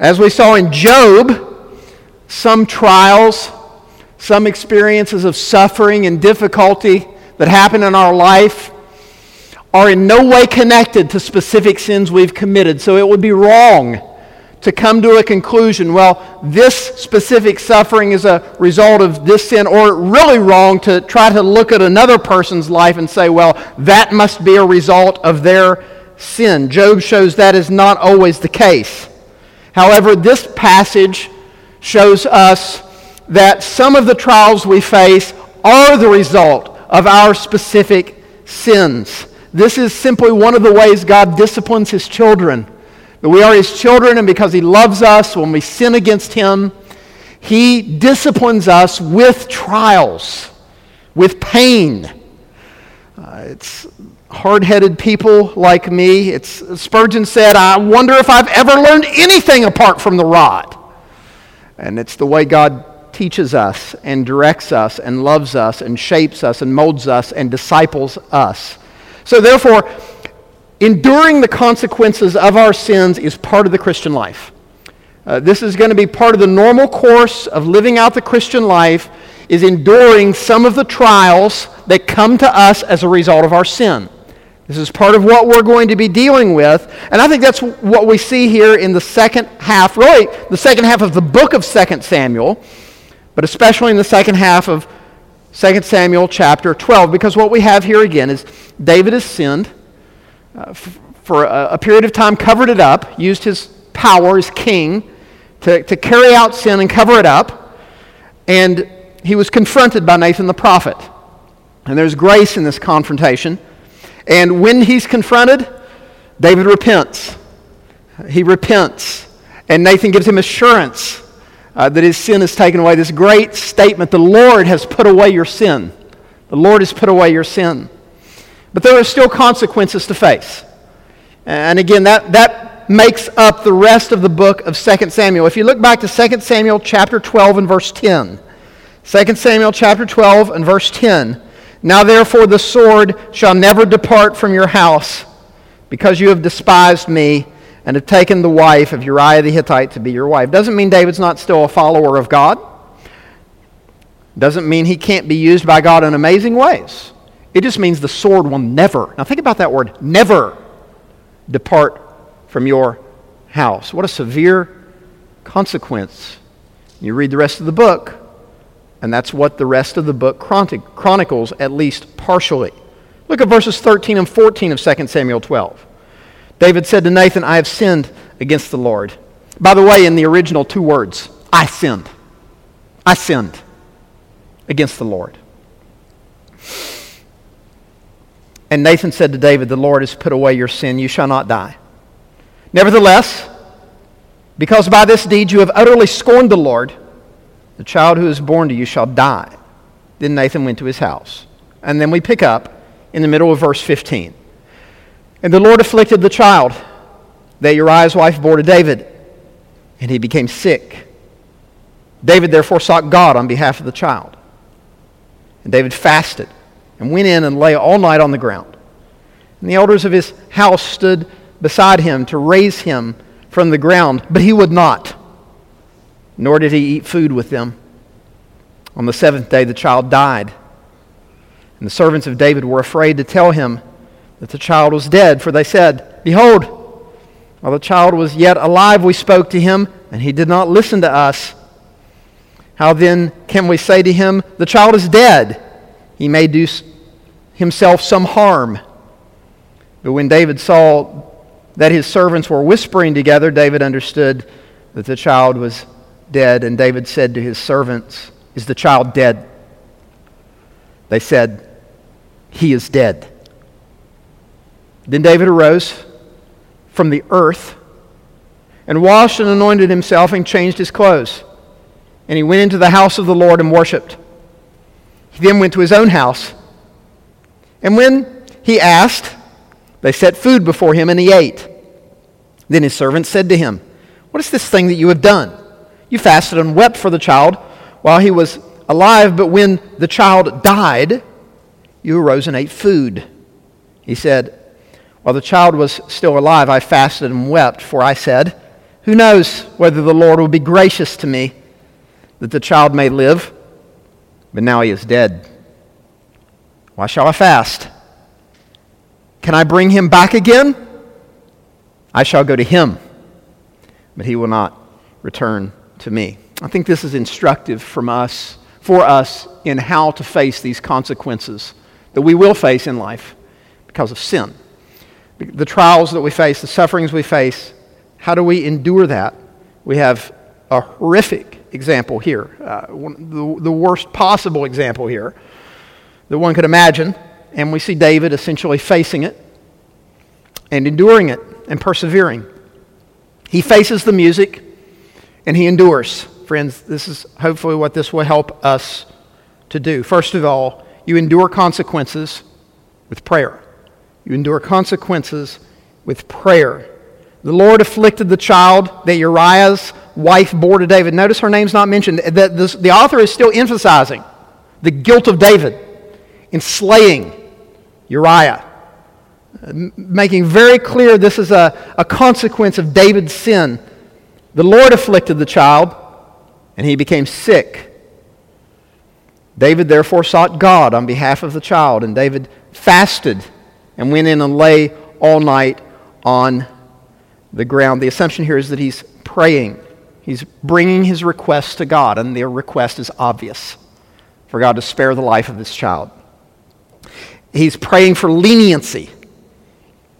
As we saw in Job, some trials, some experiences of suffering and difficulty that happen in our life are in no way connected to specific sins we've committed. So it would be wrong to come to a conclusion, well, this specific suffering is a result of this sin, or really wrong to try to look at another person's life and say, well, that must be a result of their sin. Job shows that is not always the case. However, this passage shows us that some of the trials we face are the result of our specific sins. This is simply one of the ways God disciplines his children. That we are his children, and because he loves us, when we sin against him, he disciplines us with trials, with pain. Uh, it's hard headed people like me. It's, Spurgeon said, I wonder if I've ever learned anything apart from the rod. And it's the way God teaches us and directs us and loves us and shapes us and molds us and disciples us. So, therefore, enduring the consequences of our sins is part of the Christian life. Uh, this is going to be part of the normal course of living out the Christian life is enduring some of the trials that come to us as a result of our sin. This is part of what we're going to be dealing with. And I think that's what we see here in the second half, really, the second half of the book of 2 Samuel, but especially in the second half of 2 Samuel chapter 12, because what we have here again is David has sinned uh, f- for a, a, period of time, covered it up, used his power as king to, to carry out sin and cover it up. And he was confronted by Nathan the prophet. And there's grace in this confrontation. And when he's confronted, David repents. He repents. And Nathan gives him assurance uh, that his sin is taken away. This great statement the Lord has put away your sin. The Lord has put away your sin. But there are still consequences to face. And again, that, that makes up the rest of the book of 2 Samuel. If you look back to 2 Samuel chapter 12 and verse 10, 2 Samuel chapter 12 and verse 10, now therefore the sword shall never depart from your house, because you have despised me and have taken the wife of Uriah the Hittite to be your wife. Doesn't mean David's not still a follower of God. Doesn't mean he can't be used by God in amazing ways. It just means the sword will never, now think about that word, never depart from your house. What a severe consequence. You read the rest of the book, and that's what the rest of the book chronicles, at least partially. Look at verses 13 and 14 of 2 Samuel 12. David said to Nathan, I have sinned against the Lord. By the way, in the original, two words I sinned. I sinned against the Lord. And Nathan said to David, The Lord has put away your sin. You shall not die. Nevertheless, because by this deed you have utterly scorned the Lord, the child who is born to you shall die. Then Nathan went to his house. And then we pick up in the middle of verse 15. And the Lord afflicted the child that Uriah's wife bore to David, and he became sick. David therefore sought God on behalf of the child. And David fasted and went in and lay all night on the ground. And the elders of his house stood beside him to raise him from the ground, but he would not nor did he eat food with them. On the seventh day, the child died. And the servants of David were afraid to tell him that the child was dead, for they said, Behold, while the child was yet alive, we spoke to him, and he did not listen to us. How then can we say to him, The child is dead? He may do himself some harm. But when David saw that his servants were whispering together, David understood that the child was dead, and David said to his servants, Is the child dead? They said, He is dead. Then David arose from the earth and washed and anointed himself and changed his clothes. And he went into the house of the Lord and worshiped. He then went to his own house. And when he asked, they set food before him and he ate. Then his servants said to him, What is this thing that you have done? You fasted and wept for the child while he was alive, but when the child died, you arose and ate food. He said, While the child was still alive, I fasted and wept, for I said, Who knows whether the Lord will be gracious to me that the child may live? But now he is dead. Why shall I fast? Can I bring him back again? I shall go to him, but he will not return to me. I think this is instructive from us, for us in how to face these consequences that we will face in life because of sin. The trials that we face, the sufferings we face, how do we endure that? We have a horrific example here, uh, the, the worst possible example here that one could imagine. And we see David essentially facing it and enduring it and persevering. He faces the music and he endures. Friends, this is hopefully what this will help us to do. First of all, you endure consequences with prayer. You endure consequences with prayer. The Lord afflicted the child that Uriah's wife bore to David. Notice her name's not mentioned. The, the, the author is still emphasizing the guilt of David in slaying Uriah, making very clear this is a, a consequence of David's sin. The Lord afflicted the child, and he became sick. David therefore sought God on behalf of the child, and David fasted and went in and lay all night on the ground. The assumption here is that he's praying. He's bringing his request to God, and the request is obvious for God to spare the life of this child. He's praying for leniency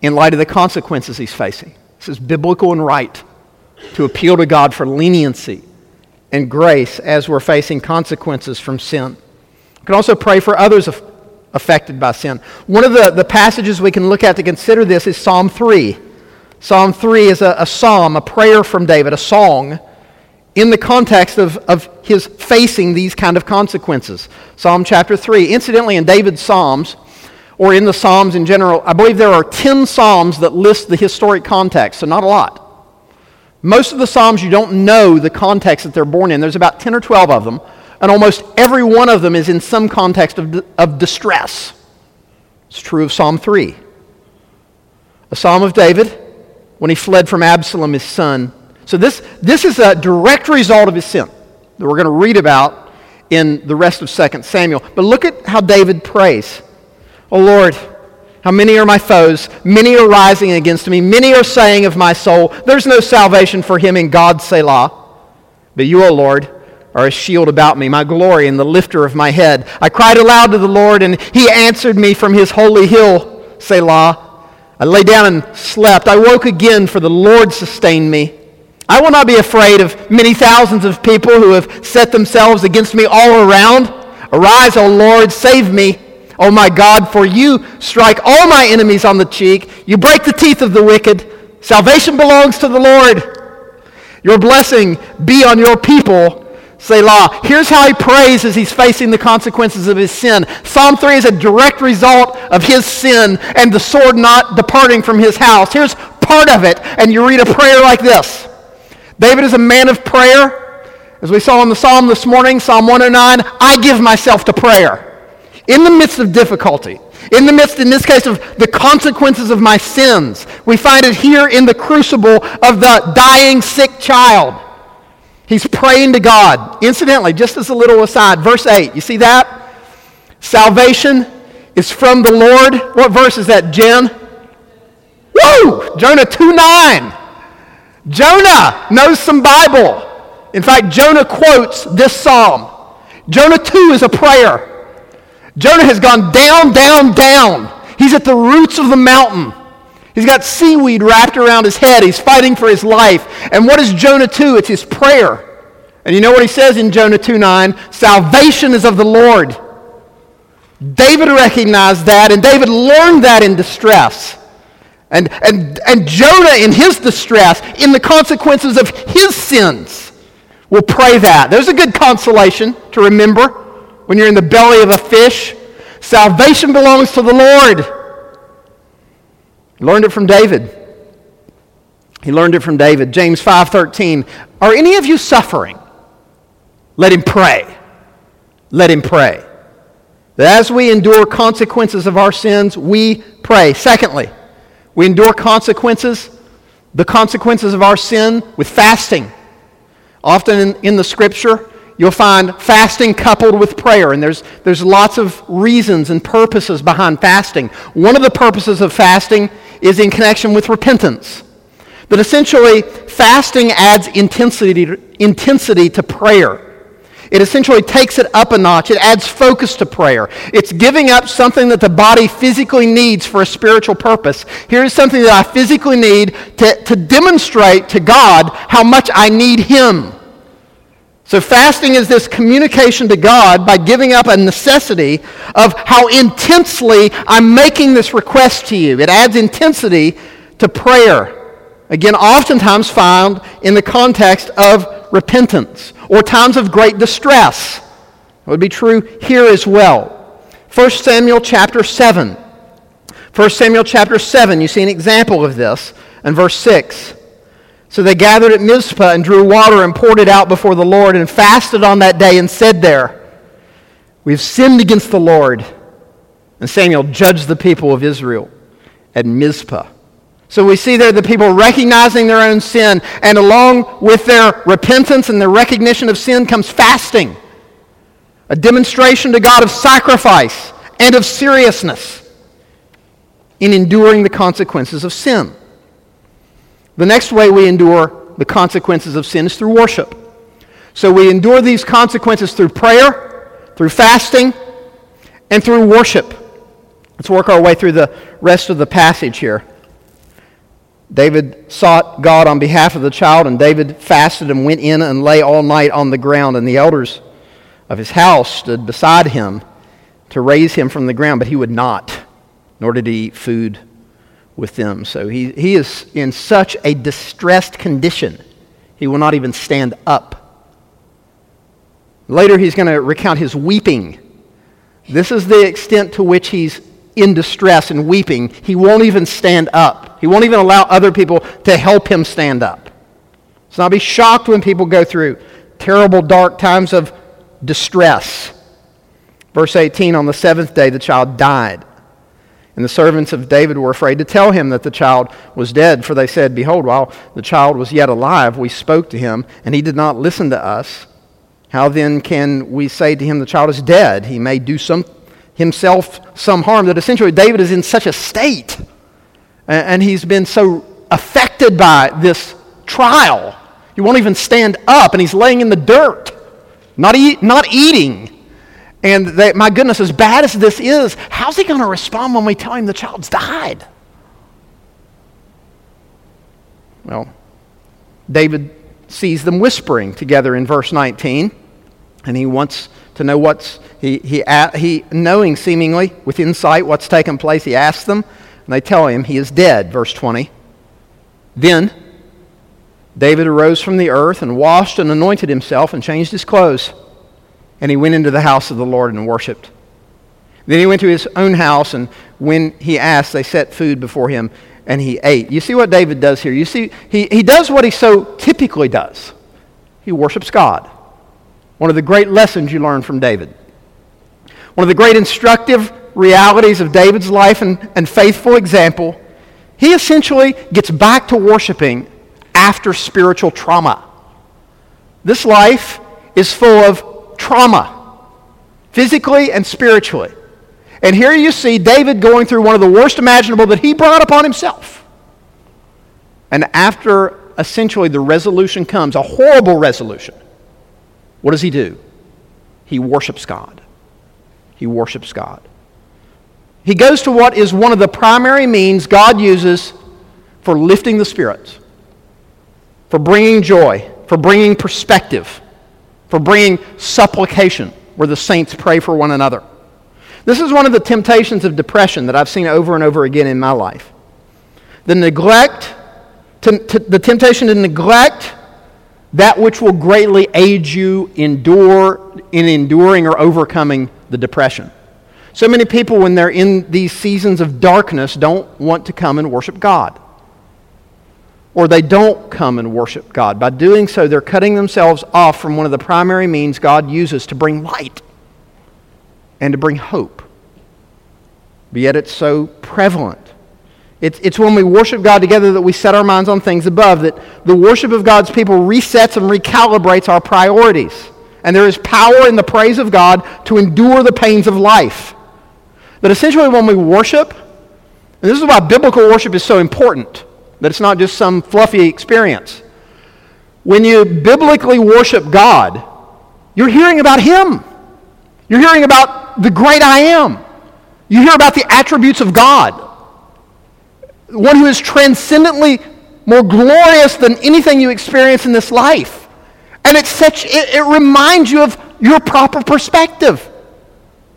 in light of the consequences he's facing. This is biblical and right to appeal to God for leniency and grace as we're facing consequences from sin. We can also pray for others affected by sin. One of the, the passages we can look at to consider this is Psalm 3. Psalm 3 is a, a psalm, a prayer from David, a song in the context of, of his facing these kind of consequences. Psalm chapter 3. Incidentally, in David's Psalms, or in the Psalms in general, I believe there are 10 Psalms that list the historic context, so not a lot. Most of the Psalms you don't know the context that they're born in. There's about 10 or 12 of them, and almost every one of them is in some context of, of distress. It's true of Psalm 3. A psalm of David, when he fled from Absalom, his son. So, this, this is a direct result of his sin that we're going to read about in the rest of 2 Samuel. But look at how David prays. Oh Lord, how many are my foes? Many are rising against me. Many are saying of my soul, There's no salvation for him in God, Selah. But you, O Lord, are a shield about me, my glory and the lifter of my head. I cried aloud to the Lord, and he answered me from his holy hill, Selah. I lay down and slept. I woke again, for the Lord sustained me. I will not be afraid of many thousands of people who have set themselves against me all around. Arise, O Lord, save me. O my God, for you strike all my enemies on the cheek. You break the teeth of the wicked. Salvation belongs to the Lord. Your blessing be on your people Selah. Here's how he prays as he's facing the consequences of his sin. Psalm 3 is a direct result of his sin and the sword not departing from his house. Here's part of it, and you read a prayer like this David is a man of prayer. As we saw in the psalm this morning, Psalm 109, I give myself to prayer. In the midst of difficulty, in the midst, in this case, of the consequences of my sins, we find it here in the crucible of the dying, sick child. He's praying to God. Incidentally, just as a little aside, verse 8, you see that? Salvation is from the Lord. What verse is that, Jen? Woo! Jonah 2 9. Jonah knows some Bible. In fact, Jonah quotes this psalm. Jonah 2 is a prayer. Jonah has gone down, down, down. He's at the roots of the mountain. He's got seaweed wrapped around his head. He's fighting for his life. And what is Jonah 2? It's his prayer. And you know what he says in Jonah 2 9? Salvation is of the Lord. David recognized that, and David learned that in distress. And, and, and Jonah, in his distress, in the consequences of his sins, will pray that. There's a good consolation to remember when you're in the belly of a fish. Salvation belongs to the Lord. Learned it from David. He learned it from David. James 5:13. Are any of you suffering? Let him pray. Let him pray. That as we endure consequences of our sins, we pray. Secondly, we endure consequences the consequences of our sin with fasting. Often in, in the scripture, you'll find fasting coupled with prayer, and there's, there's lots of reasons and purposes behind fasting. One of the purposes of fasting is in connection with repentance. But essentially, fasting adds intensity to, intensity to prayer. It essentially takes it up a notch. It adds focus to prayer. It's giving up something that the body physically needs for a spiritual purpose. Here's something that I physically need to, to demonstrate to God how much I need Him. So, fasting is this communication to God by giving up a necessity of how intensely I'm making this request to you. It adds intensity to prayer. Again, oftentimes found in the context of repentance or times of great distress. That would be true here as well. 1 Samuel chapter 7. 1 Samuel chapter 7, you see an example of this in verse 6. So they gathered at Mizpah and drew water and poured it out before the Lord and fasted on that day and said there, We've sinned against the Lord. And Samuel judged the people of Israel at Mizpah. So we see there the people recognizing their own sin, and along with their repentance and their recognition of sin comes fasting, a demonstration to God of sacrifice and of seriousness in enduring the consequences of sin. The next way we endure the consequences of sin is through worship. So we endure these consequences through prayer, through fasting, and through worship. Let's work our way through the rest of the passage here. David sought God on behalf of the child, and David fasted and went in and lay all night on the ground. And the elders of his house stood beside him to raise him from the ground, but he would not, nor did he eat food with them. So he, he is in such a distressed condition, he will not even stand up. Later, he's going to recount his weeping. This is the extent to which he's in distress and weeping, he won't even stand up. He won't even allow other people to help him stand up. So I'll be shocked when people go through terrible, dark times of distress. Verse 18 On the seventh day, the child died. And the servants of David were afraid to tell him that the child was dead, for they said, Behold, while the child was yet alive, we spoke to him, and he did not listen to us. How then can we say to him, The child is dead? He may do some, himself some harm, that essentially David is in such a state and he's been so affected by this trial. He won't even stand up and he's laying in the dirt, not, eat, not eating. And they, my goodness, as bad as this is, how's he going to respond when we tell him the child's died? Well, David sees them whispering together in verse 19, and he wants to know what's, he, he, he, knowing seemingly with insight what's taken place, he asks them, and they tell him he is dead. Verse 20. Then David arose from the earth and washed and anointed himself and changed his clothes. And he went into the house of the Lord and worshiped. Then he went to his own house, and when he asked, they set food before him, and he ate. You see what David does here? You see, he, he does what he so typically does he worships God. One of the great lessons you learn from David. One of the great instructive realities of David's life and, and faithful example, he essentially gets back to worshiping after spiritual trauma. This life is full of trauma, physically and spiritually. And here you see David going through one of the worst imaginable that he brought upon himself. And after essentially the resolution comes, a horrible resolution, what does he do? He worships God. He worships God. He goes to what is one of the primary means God uses for lifting the spirits, for bringing joy, for bringing perspective, for bringing supplication, where the saints pray for one another. This is one of the temptations of depression that I've seen over and over again in my life. The neglect, to, to, the temptation to neglect that which will greatly aid you endure in enduring or overcoming the depression. So many people, when they're in these seasons of darkness, don't want to come and worship God. Or they don't come and worship God. By doing so, they're cutting themselves off from one of the primary means God uses to bring light and to bring hope. But yet it's so prevalent It's, it's when we worship God together that we set our minds on things above, that the worship of God's people resets and recalibrates our priorities. And there is power in the praise of God to endure the pains of life. That essentially, when we worship, and this is why biblical worship is so important, that it's not just some fluffy experience. When you biblically worship God, you're hearing about Him. You're hearing about the great I am. You hear about the attributes of God. One who is transcendently more glorious than anything you experience in this life. And it's such, it, it reminds you of your proper perspective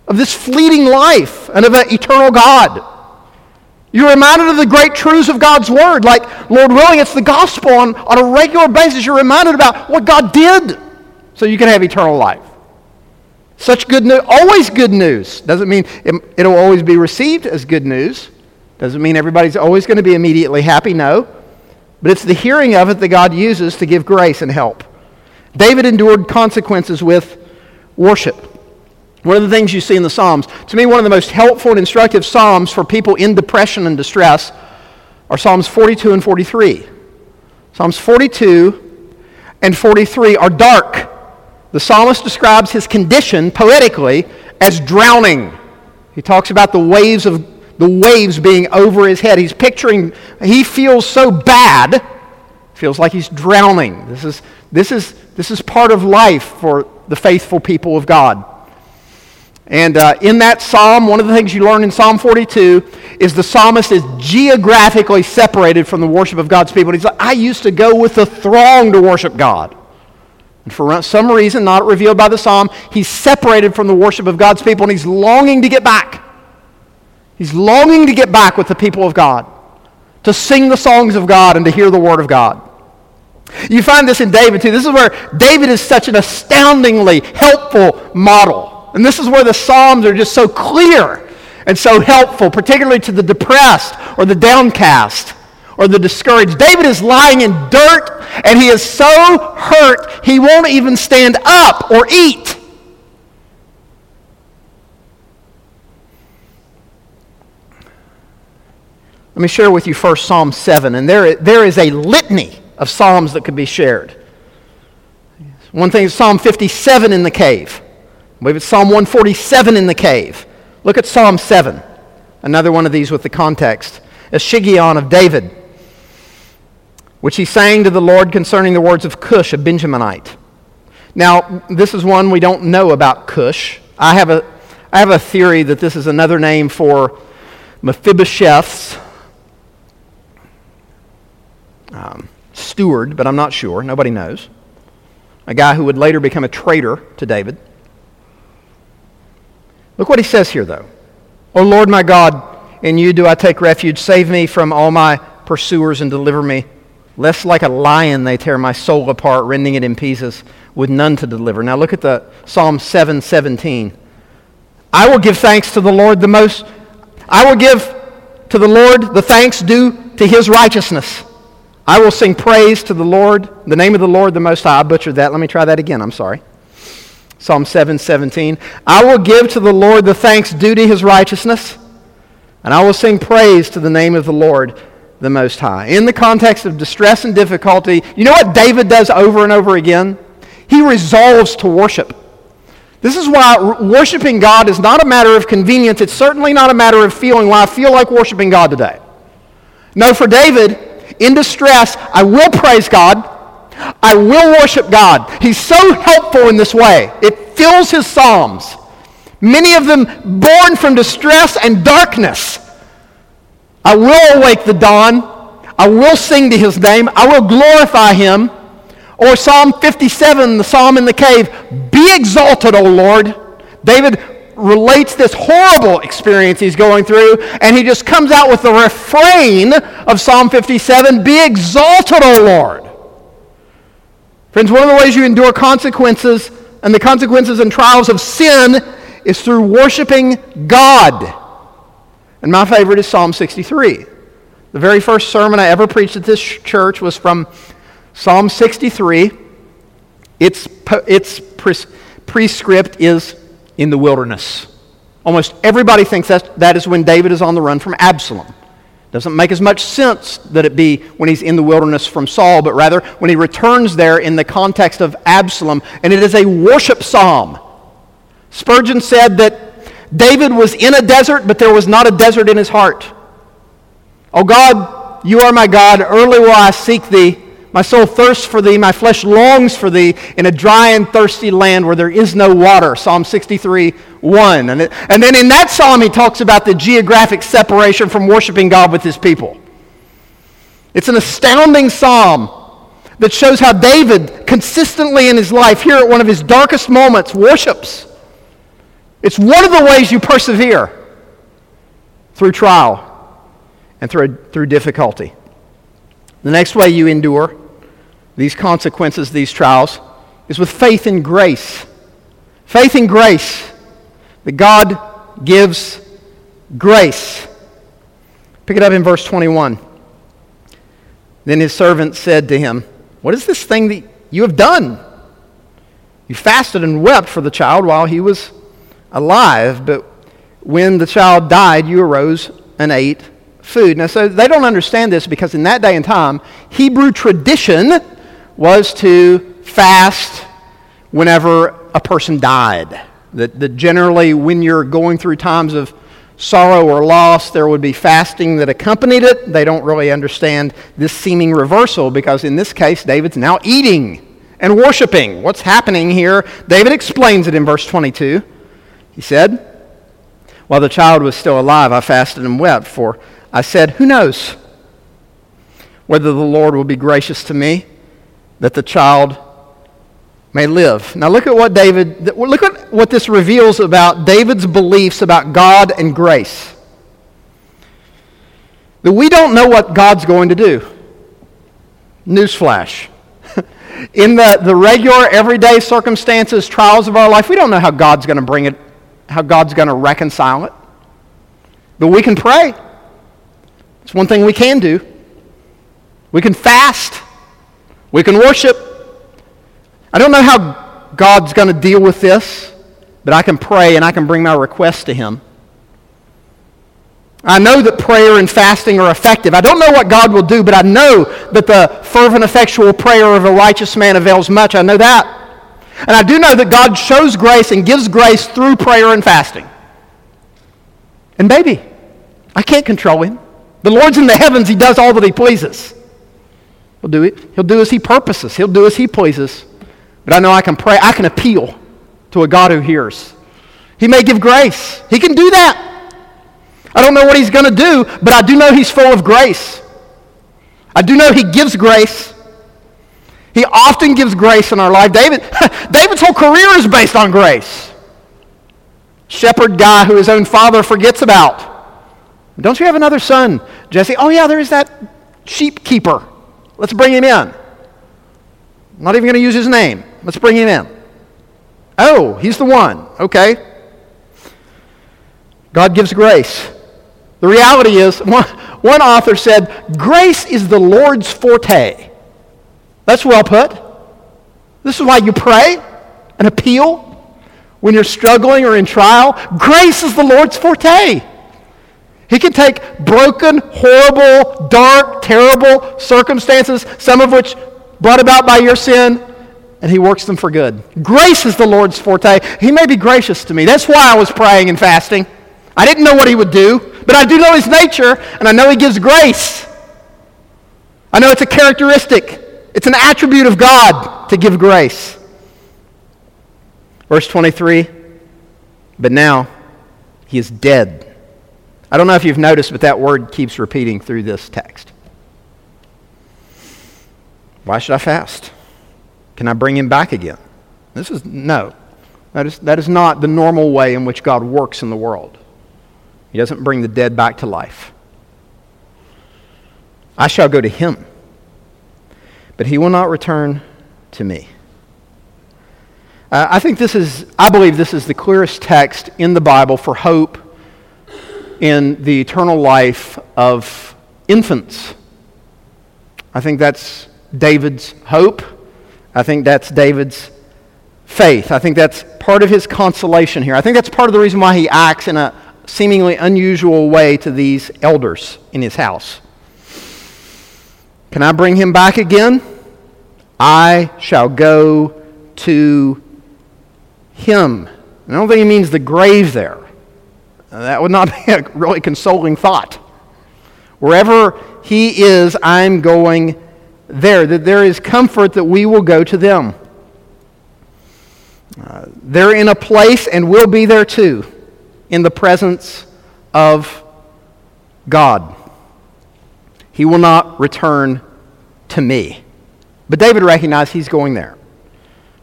of this fleeting life and of an eternal God. You're reminded of the great truths of God's Word. Like, Lord willing, it's the gospel on, on a regular basis. You're reminded about what God did so you can have eternal life. Such good news, always good news. Doesn't mean it, will always be received as good news. Doesn't mean everybody's always going to be immediately happy. No. But it's the hearing of it that God uses to give grace and help. David endured consequences with worship. One of the things you see in the Psalms, to me, one of the most helpful and instructive Psalms for people in depression and distress are Psalms 42 and 43. Psalms 42 and 43 are dark. The psalmist describes his condition poetically as drowning. He talks about the waves of the waves being over his head. He's picturing he feels so bad, feels like he's drowning. This is this is this is part of life for the faithful people of God. And uh, in that psalm, one of the things you learn in Psalm 42 is the psalmist is geographically separated from the worship of God's people. And he's like, I used to go with the throng to worship God. And for some reason, not revealed by the psalm, he's separated from the worship of God's people and he's longing to get back. He's longing to get back with the people of God, to sing the songs of God and to hear the word of God. You find this in David too. This is where David is such an astoundingly helpful model. And this is where the Psalms are just so clear and so helpful, particularly to the depressed or the downcast or the discouraged. David is lying in dirt and he is so hurt he won't even stand up or eat. Let me share with you first Psalm 7, and there, there is a litany of Psalms that could be shared. One thing is Psalm 57 in the cave. We have Psalm 147 in the cave. Look at Psalm 7, another one of these with the context. A Shigion of David, which he sang to the Lord concerning the words of Cush, a Benjaminite. Now, this is one we don't know about Cush. I have a, I have a theory that this is another name for Mephibosheth's um, steward, but I'm not sure. Nobody knows. A guy who would later become a traitor to David. Look what he says here, though. O Lord my God, in you do I take refuge. Save me from all my pursuers and deliver me. Lest like a lion they tear my soul apart, rending it in pieces, with none to deliver. Now look at the Psalm 717. I will give thanks to the Lord the most. I will give to the Lord the thanks due to his righteousness. I will sing praise to the Lord, the name of the Lord the Most High. I butchered that. Let me try that again. I'm sorry. Psalm 7 17. I will give to the Lord the thanks due to his righteousness, and I will sing praise to the name of the Lord the Most High. In the context of distress and difficulty, you know what David does over and over again? He resolves to worship. This is why worshiping God is not a matter of convenience. It's certainly not a matter of feeling why I feel like worshiping God today. No, for David, in distress, I will praise God. I will worship God. He's so helpful in this way. It fills his Psalms, many of them born from distress and darkness. I will awake the dawn. I will sing to his name. I will glorify him. Or Psalm 57, the psalm in the cave Be exalted, O Lord. David relates this horrible experience he's going through, and he just comes out with the refrain of Psalm 57 Be exalted, O Lord. Friends, one of the ways you endure consequences and the consequences and trials of sin is through worshiping God. And my favorite is Psalm 63. The very first sermon I ever preached at this church was from Psalm 63. Its, its prescript is in the wilderness. Almost everybody thinks that, that is when David is on the run from Absalom. Doesn't make as much sense that it be when he's in the wilderness from Saul, but rather when he returns there in the context of Absalom. And it is a worship psalm. Spurgeon said that David was in a desert, but there was not a desert in his heart. Oh God, you are my God. Early will I seek thee. My soul thirsts for thee. My flesh longs for thee in a dry and thirsty land where there is no water. Psalm 63 1. And, it, and then in that psalm, he talks about the geographic separation from worshiping God with his people. It's an astounding psalm that shows how David consistently in his life, here at one of his darkest moments, worships. It's one of the ways you persevere through trial and through, through difficulty. The next way you endure these consequences, these trials, is with faith and grace. Faith and grace. That God gives grace. Pick it up in verse 21. Then his servant said to him, What is this thing that you have done? You fasted and wept for the child while he was alive, but when the child died, you arose and ate food. Now, so they don't understand this because in that day and time, Hebrew tradition was to fast whenever a person died. That, that generally, when you're going through times of sorrow or loss, there would be fasting that accompanied it. They don't really understand this seeming reversal because in this case, David's now eating and worshiping. What's happening here? David explains it in verse 22. He said, While the child was still alive, I fasted and wept, for I said, Who knows whether the Lord will be gracious to me that the child may live. Now look at what David look at what this reveals about David's beliefs about God and grace. That we don't know what God's going to do. Newsflash. In the, the regular, everyday circumstances, trials of our life, we don't know how God's going to bring it, how God's going to reconcile it. But we can pray. It's one thing we can do. We can fast. We can worship. I don't know how God's going to deal with this, but I can pray and I can bring my request to Him. I know that prayer and fasting are effective. I don't know what God will do, but I know that the fervent, effectual prayer of a righteous man avails much. I know that. And I do know that God shows grace and gives grace through prayer and fasting. And baby, I can't control him. The Lord's in the heavens, he does all that he pleases. He'll do it. He'll do as he purposes. He'll do as he pleases. But I know I can pray. I can appeal to a God who hears. He may give grace. He can do that. I don't know what he's going to do, but I do know he's full of grace. I do know he gives grace. He often gives grace in our life. David, David's whole career is based on grace. Shepherd guy who his own father forgets about. Don't you have another son, Jesse? Oh, yeah, there is that sheep keeper. Let's bring him in. I'm not even going to use his name. Let's bring him in. Oh, he's the one. Okay. God gives grace. The reality is, one, one author said, grace is the Lord's forte. That's well put. This is why you pray and appeal when you're struggling or in trial. Grace is the Lord's forte. He can take broken, horrible, dark, terrible circumstances, some of which brought about by your sin, and he works them for good. Grace is the Lord's forte. He may be gracious to me. That's why I was praying and fasting. I didn't know what he would do, but I do know his nature, and I know he gives grace. I know it's a characteristic, it's an attribute of God to give grace. Verse 23 But now he is dead I don't know if you've noticed, but that word keeps repeating through this text. Why should I fast? Can I bring him back again? This is no. That is, that is not the normal way in which God works in the world. He doesn't bring the dead back to life. I shall go to him, but he will not return to me. Uh, I think this is, I believe this is the clearest text in the Bible for hope in the eternal life of infants. I think that's David's hope. I think that's David's faith. I think that's part of his consolation here. I think that's part of the reason why he acts in a seemingly unusual way to these elders in his house. Can I bring him back again? I shall go to him. I don't think he means the grave there. That would not be a really consoling thought. Wherever he is, I'm going there. That there is comfort that we will go to them. Uh, they're in a place and will be there too, in the presence of God. He will not return to me. But David recognized he's going there.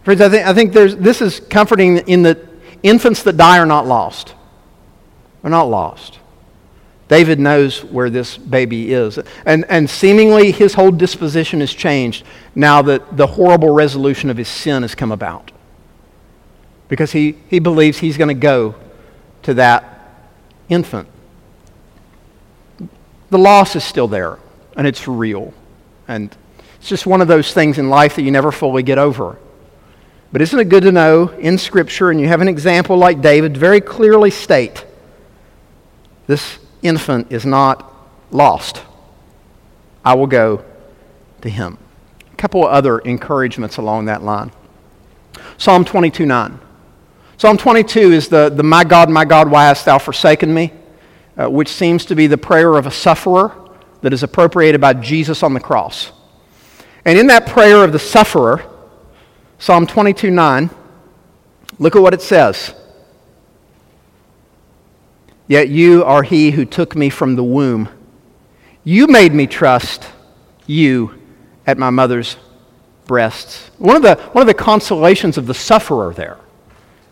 Friends, I think, I think there's, this is comforting in that infants that die are not lost. They're not lost. David knows where this baby is. And, and seemingly his whole disposition has changed now that the horrible resolution of his sin has come about. Because he, he believes he's going to go to that infant. The loss is still there, and it's real. And it's just one of those things in life that you never fully get over. But isn't it good to know in Scripture, and you have an example like David, very clearly state this infant is not lost. I will go to him. A couple of other encouragements along that line. Psalm 22 9. Psalm 22 is the, the My God, my God, why hast thou forsaken me? Uh, which seems to be the prayer of a sufferer that is appropriated by Jesus on the cross. And in that prayer of the sufferer, Psalm 22 9, look at what it says. Yet you are he who took me from the womb. You made me trust you at my mother's breasts. One of the, one of the consolations of the sufferer there,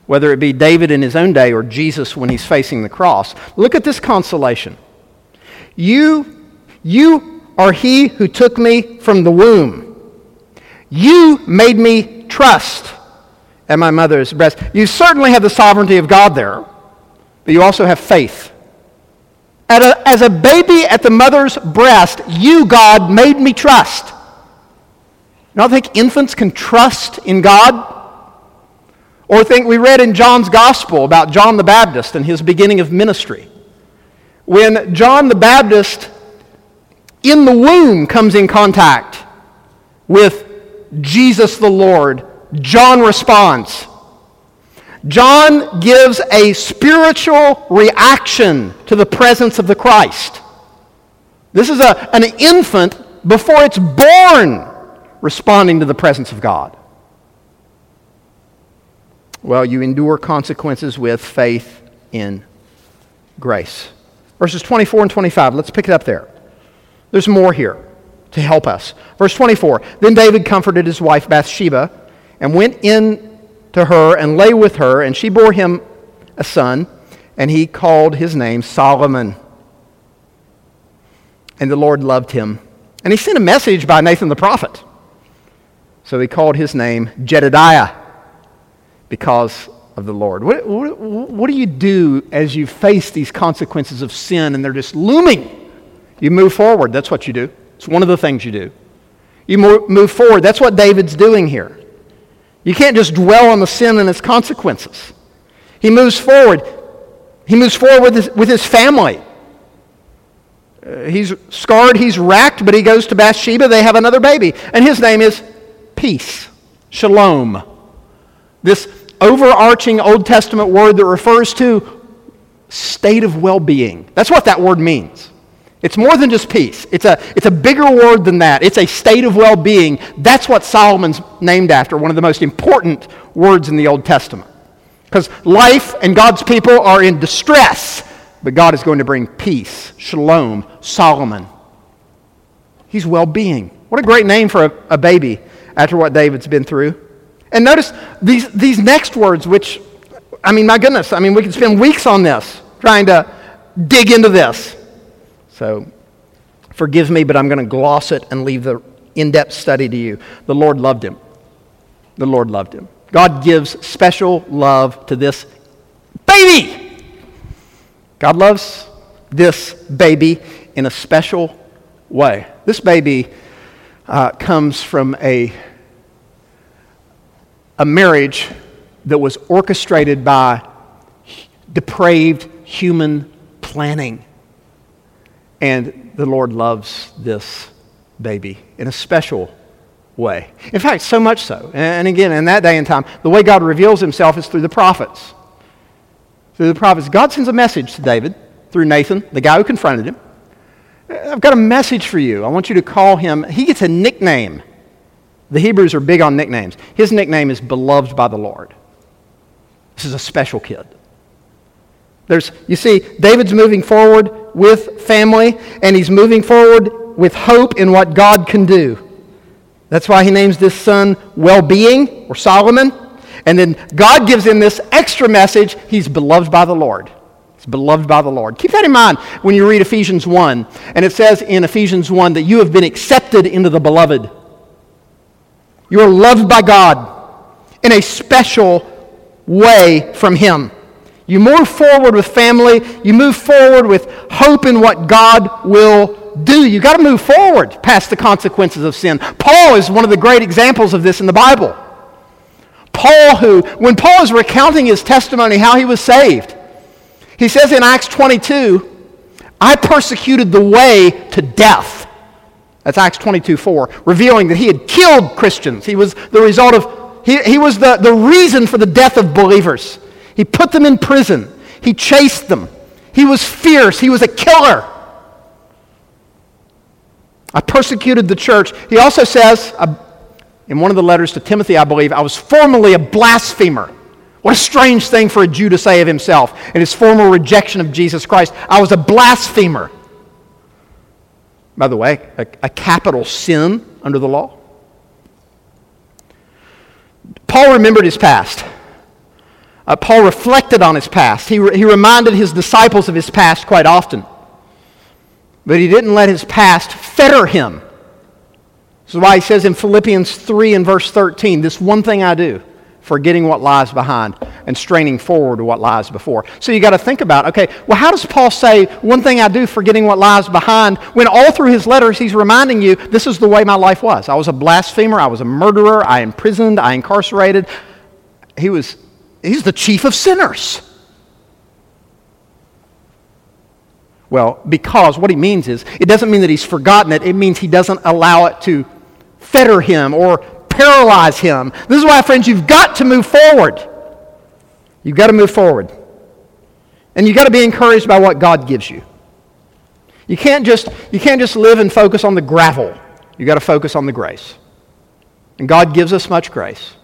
whether it be David in his own day or Jesus when he's facing the cross, look at this consolation. You, you are he who took me from the womb. You made me trust at my mother's breast. You certainly have the sovereignty of God there but you also have faith. A, as a baby at the mother's breast, you, God, made me trust. You don't think infants can trust in God? Or think we read in John's gospel about John the Baptist and his beginning of ministry. When John the Baptist in the womb comes in contact with Jesus the Lord, John responds, John gives a spiritual reaction to the presence of the Christ. This is a, an infant before it's born responding to the presence of God. Well, you endure consequences with faith in grace. Verses 24 and 25, let's pick it up there. There's more here to help us. Verse 24 Then David comforted his wife Bathsheba and went in to her and lay with her, and she bore him a son, and he called his name Solomon. And the Lord loved him. And he sent a message by Nathan the prophet. So he called his name Jedediah because of the Lord. What, what, what, do you do as you face these consequences of sin and they're just looming? You move forward. That's what you do. It's one of the things you do. You move forward. That's what David's doing here. You can't just dwell on the sin and its consequences. He moves forward. He moves forward with his, with his family. Uh, he's scarred, he's racked, but he goes to Bathsheba. They have another baby. And his name is Peace, Shalom. This overarching Old Testament word that refers to state of well being. That's what that word means. It's more than just peace. It's a, it's a bigger word than that. It's a state of well being. That's what Solomon's named after, one of the most important words in the Old Testament. Because life and God's people are in distress, but God is going to bring peace, shalom, Solomon. He's well being. What a great name for a, a baby after what David's been through. And notice these, these next words, which, I mean, my goodness, I mean, we could spend weeks on this trying to dig into this. So forgive me, but I'm going to gloss it and leave the in depth study to you. The Lord loved him. The Lord loved him. God gives special love to this baby. God loves this baby in a special way. This baby uh, comes from a, a marriage that was orchestrated by depraved human planning. And the Lord loves this baby in a special way. In fact, so much so. And again, in that day and time, the way God reveals himself is through the prophets. Through the prophets. God sends a message to David through Nathan, the guy who confronted him. I've got a message for you. I want you to call him. He gets a nickname. The Hebrews are big on nicknames. His nickname is Beloved by the Lord. This is a special kid. There's, you see, David's moving forward with family, and he's moving forward with hope in what God can do. That's why he names this son Well Being, or Solomon. And then God gives him this extra message he's beloved by the Lord. He's beloved by the Lord. Keep that in mind when you read Ephesians 1. And it says in Ephesians 1 that you have been accepted into the beloved. You are loved by God in a special way from Him. You move forward with family, you move forward with hope in what God will do. You've got to move forward past the consequences of sin. Paul is one of the great examples of this in the Bible. Paul, who, when Paul is recounting his testimony, how he was saved, he says in Acts 22, I persecuted the way to death. That's Acts 22 4, revealing that he had killed Christians. He was the result of, he, he was the, the reason for the death of believers. He put them in prison, he chased them. He was fierce, he was a killer. I persecuted the church. He also says, uh, in one of the letters to Timothy, I believe, I was formerly a blasphemer. What a strange thing for a Jew to say of himself in his former rejection of Jesus Christ. I was a blasphemer by the way, a, a capital sin under the law. Paul remembered his past. Uh, Paul reflected on his past. He, re- he reminded his disciples of his past quite often. But he didn't let his past fetter him. This is why he says in Philippians 3 and verse 13, This one thing I do, forgetting what lies behind and straining forward to what lies before. So you got to think about, okay, well, how does Paul say, one thing I do, forgetting what lies behind, when all through his letters he's reminding you, this is the way my life was. I was a blasphemer, I was a murderer, I imprisoned, I incarcerated. He was, he's the chief of sinners. Well, because what he means is, it doesn't mean that he's forgotten it, it means he doesn't allow it to fetter him or paralyze him. This is why, friends, you've got to move forward. You've got to move forward. And you've got to be encouraged by what God gives you. You can't just, you can't just live and focus on the gravel. You've got to focus on the grace. And God gives us much grace,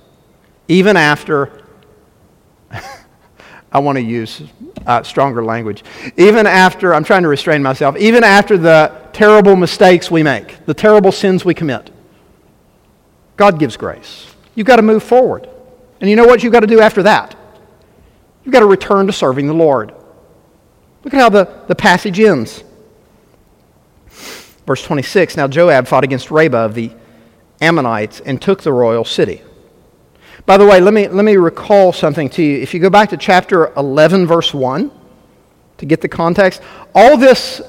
even after, I want to use uh, stronger language, even after, I'm trying to restrain myself, even after the terrible mistakes we make, the terrible sins we commit. God gives grace. You've got to move forward. And you know what you've got to do after that? You've got to return to serving the Lord. Look at how the, the passage ends. Verse 26 Now Joab fought against Rabbah of the Ammonites and took the royal city. By the way, let me, let me recall something to you. If you go back to chapter 11, verse 1, to get the context, all this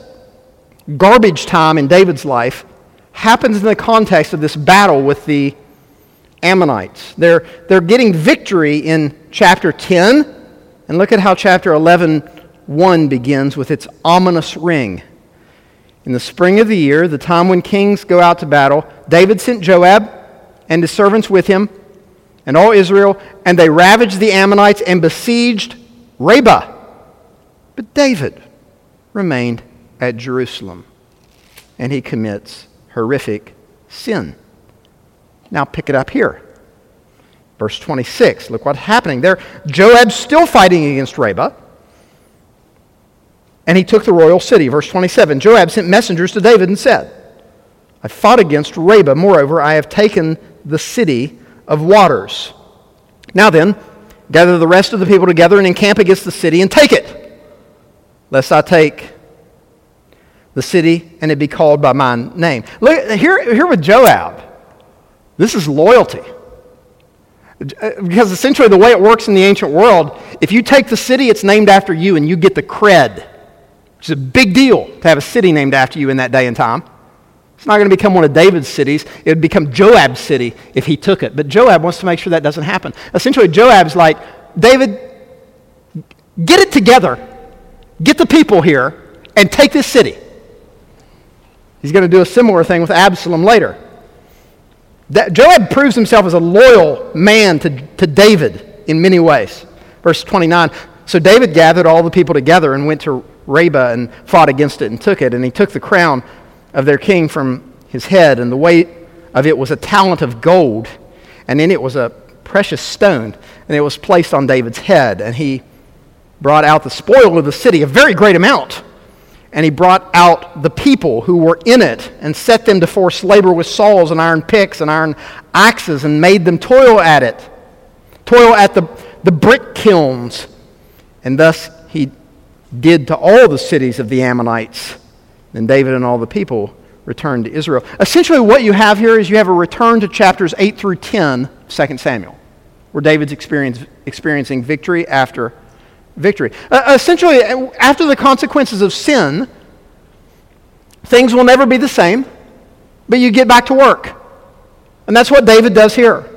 garbage time in David's life happens in the context of this battle with the Ammonites. They're, they're getting victory in chapter 10. And look at how chapter 11, 1 begins with its ominous ring. In the spring of the year, the time when kings go out to battle, David sent Joab and his servants with him and all Israel, and they ravaged the Ammonites and besieged Rabbah. But David remained at Jerusalem, and he commits horrific sin. Now pick it up here. Verse 26. Look what's happening there. Joab's still fighting against Rabbah. And he took the royal city. Verse 27. Joab sent messengers to David and said, I fought against Rabbah. Moreover, I have taken the city of waters. Now then, gather the rest of the people together and encamp against the city and take it, lest I take the city and it be called by my name. Look, here, here with Joab, this is loyalty. Because essentially, the way it works in the ancient world, if you take the city, it's named after you and you get the cred, is a big deal to have a city named after you in that day and time. It's not going to become one of David's cities. It would become Joab's city if he took it. But Joab wants to make sure that doesn't happen. Essentially, Joab's like, David, get it together get the people here and take this city. He's going to do a similar thing with Absalom later. That Joab proves himself as a loyal man to, to David in many ways. Verse 29 So David gathered all the people together and went to Rabbah and fought against it and took it. And he took the crown of their king from his head, and the weight of it was a talent of gold, and in it was a precious stone, and it was placed on David's head. And he brought out the spoil of the city, a very great amount. And he brought out the people who were in it and set them to forced labor with saws and iron picks and iron axes and made them toil at it, toil at the, the brick kilns. And thus he did to all the cities of the Ammonites. Then David and all the people returned to Israel. Essentially, what you have here is you have a return to chapters 8 through 10, 2 Samuel, where David's experiencing victory after victory. Uh, essentially, after the consequences of sin, things will never be the same, but you get back to work. And that's what David does here.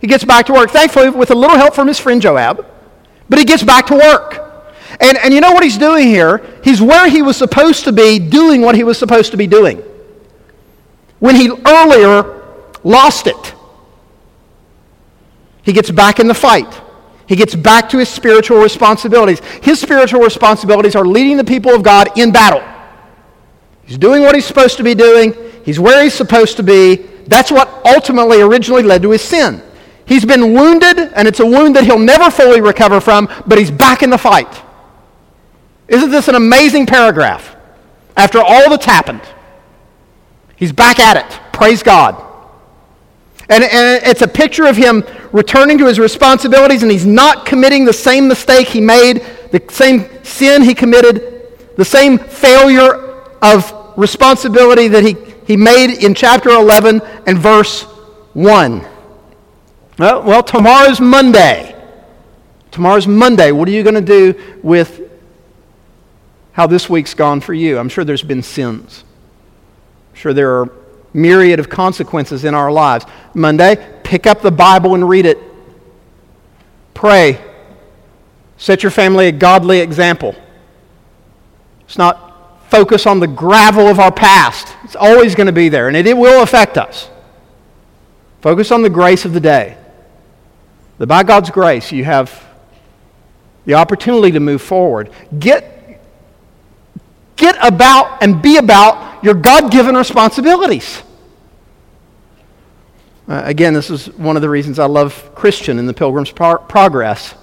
He gets back to work, thankfully, with a little help from his friend Joab, but he gets back to work. And, and you know what he's doing here? He's where he was supposed to be doing what he was supposed to be doing. When he earlier lost it, he gets back in the fight. He gets back to his spiritual responsibilities. His spiritual responsibilities are leading the people of God in battle. He's doing what he's supposed to be doing, he's where he's supposed to be. That's what ultimately originally led to his sin. He's been wounded, and it's a wound that he'll never fully recover from, but he's back in the fight. Isn't this an amazing paragraph? After all that's happened, he's back at it. Praise God. And, and it's a picture of him returning to his responsibilities, and he's not committing the same mistake he made, the same sin he committed, the same failure of responsibility that he, he made in chapter 11 and verse 1. Well, well, tomorrow's Monday. Tomorrow's Monday. What are you going to do with how this week's gone for you? I'm sure there's been sins. I'm sure there are myriad of consequences in our lives. Monday, pick up the Bible and read it. Pray. Set your family a godly example. It's not focus on the gravel of our past. It's always going to be there, and it, it will affect us. Focus on the grace of the day. That by God's grace, you have the opportunity to move forward. Get, get about and be about your God given responsibilities. Uh, again, this is one of the reasons I love Christian in the Pilgrim's Pro- Progress.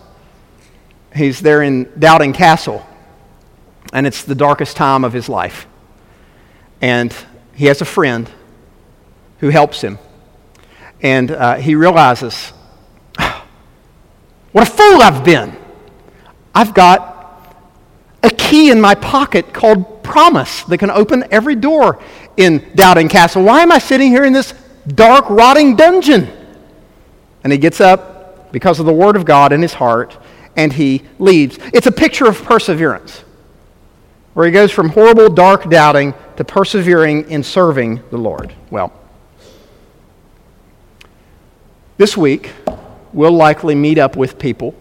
He's there in Doubting Castle, and it's the darkest time of his life. And he has a friend who helps him. And uh, he realizes, what a fool I've been. I've got key in my pocket called promise that can open every door in Doubting Castle. Why am I sitting here in this dark, rotting dungeon? And he gets up because of the Word of God in his heart and he leaves. It's a picture of perseverance, where he goes from horrible, dark doubting to persevering in serving the Lord. Well, this week, we'll likely meet up with people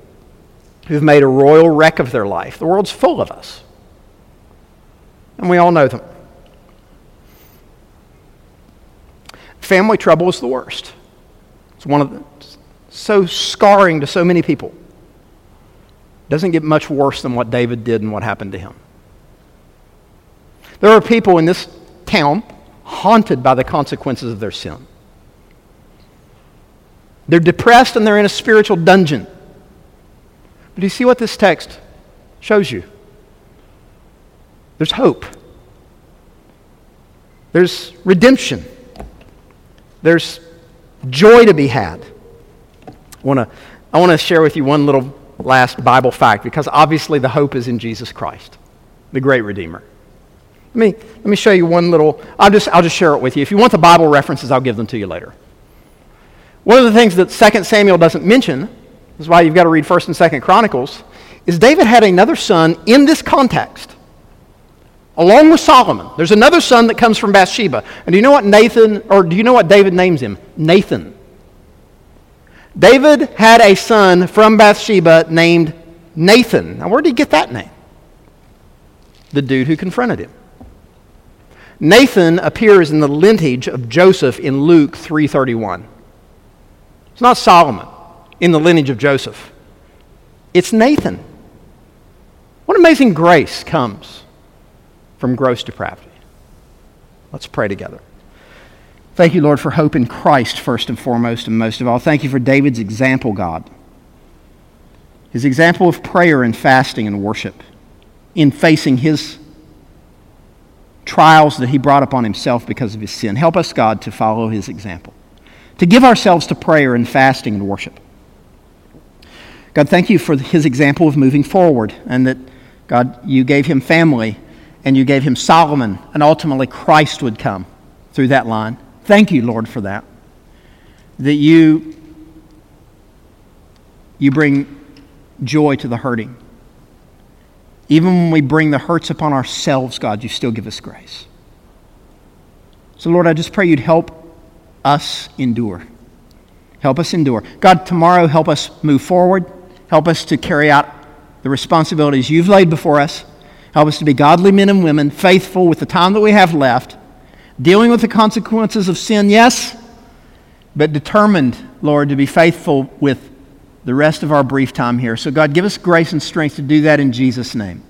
who've made a royal wreck of their life. The world's full of us and we all know them. Family trouble is the worst. It's one of the, so scarring to so many people. It doesn't get much worse than what David did and what happened to him. There are people in this town haunted by the consequences of their sin. They're depressed and they're in a spiritual dungeon. But do you see what this text shows you? There's hope. There's redemption. There's joy to be had. I want to I share with you one little last Bible fact because obviously the hope is in Jesus Christ, the great Redeemer. Let me, let me show you one little, I'll just, I'll just share it with you. If you want the Bible references, I'll give them to you later. One of the things that 2 Samuel doesn't mention, this is why you've got to read 1st and 2nd Chronicles, is David had another son in this context along with Solomon. There's another son that comes from Bathsheba. And do you know what Nathan, or do you know what David names him? Nathan. David had a son from Bathsheba named Nathan. Now, where did he get that name? the dude who confronted him. Nathan appears in the lineage of Joseph in Luke 3:31. It's not Solomon in the lineage of Joseph. It's Nathan. What amazing grace comes from gross depravity. Let's pray together. Thank you, Lord, for hope in Christ, first and foremost, and most of all. Thank you for David's example, God. His example of prayer and fasting and worship in facing his trials that he brought upon himself because of his sin. Help us, God, to follow his example, to give ourselves to prayer and fasting and worship. God, thank you for his example of moving forward and that, God, you gave him family and you gave him Solomon, and ultimately Christ would come through that line. Thank you, Lord, for that. That you, you bring joy to the hurting. Even when we bring the hurts upon ourselves, God, you still give us grace. So, Lord, I just pray you'd help us endure. Help us endure. God, tomorrow, help us move forward. Help us to carry out the responsibilities you've laid before us. Help us to be godly men and women, faithful with the time that we have left, dealing with the consequences of sin, yes, but determined, Lord, to be faithful with the rest of our brief time here. So, God, give us grace and strength to do that in Jesus' name.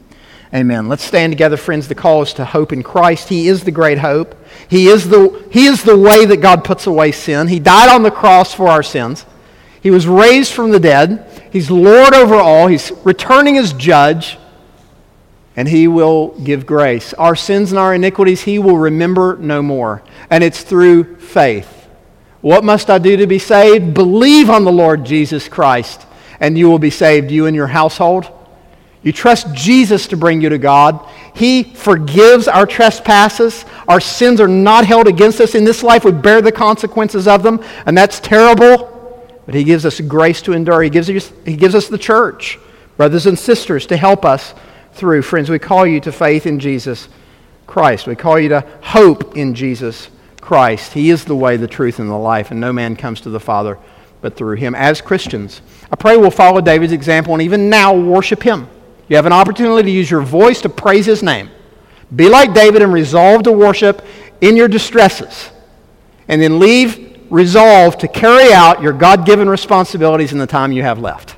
Amen. Let's stand together, friends. The call is to hope in Christ. He is the great hope. He is the, he is the way that God puts away sin. He died on the cross for our sins. He was raised from the dead. He's Lord over all. He's returning as judge. And He will give grace. Our sins and our iniquities, He will remember no more. And it's through faith. What must I do to be saved? Believe on the Lord Jesus Christ, and you will be saved, you and your household. You trust Jesus to bring you to God. He forgives our trespasses. Our sins are not held against us in this life. We bear the consequences of them, and that's terrible. But He gives us grace to endure. He gives us, he gives us the church, brothers and sisters, to help us through. Friends, we call you to faith in Jesus Christ. We call you to hope in Jesus Christ. He is the way, the truth, and the life, and no man comes to the Father but through him. As Christians, I pray we'll follow David's example and even now worship him. You have an opportunity to use your voice to praise his name. Be like David and resolve to worship in your distresses. And then leave resolved to carry out your God given responsibilities in the time you have left.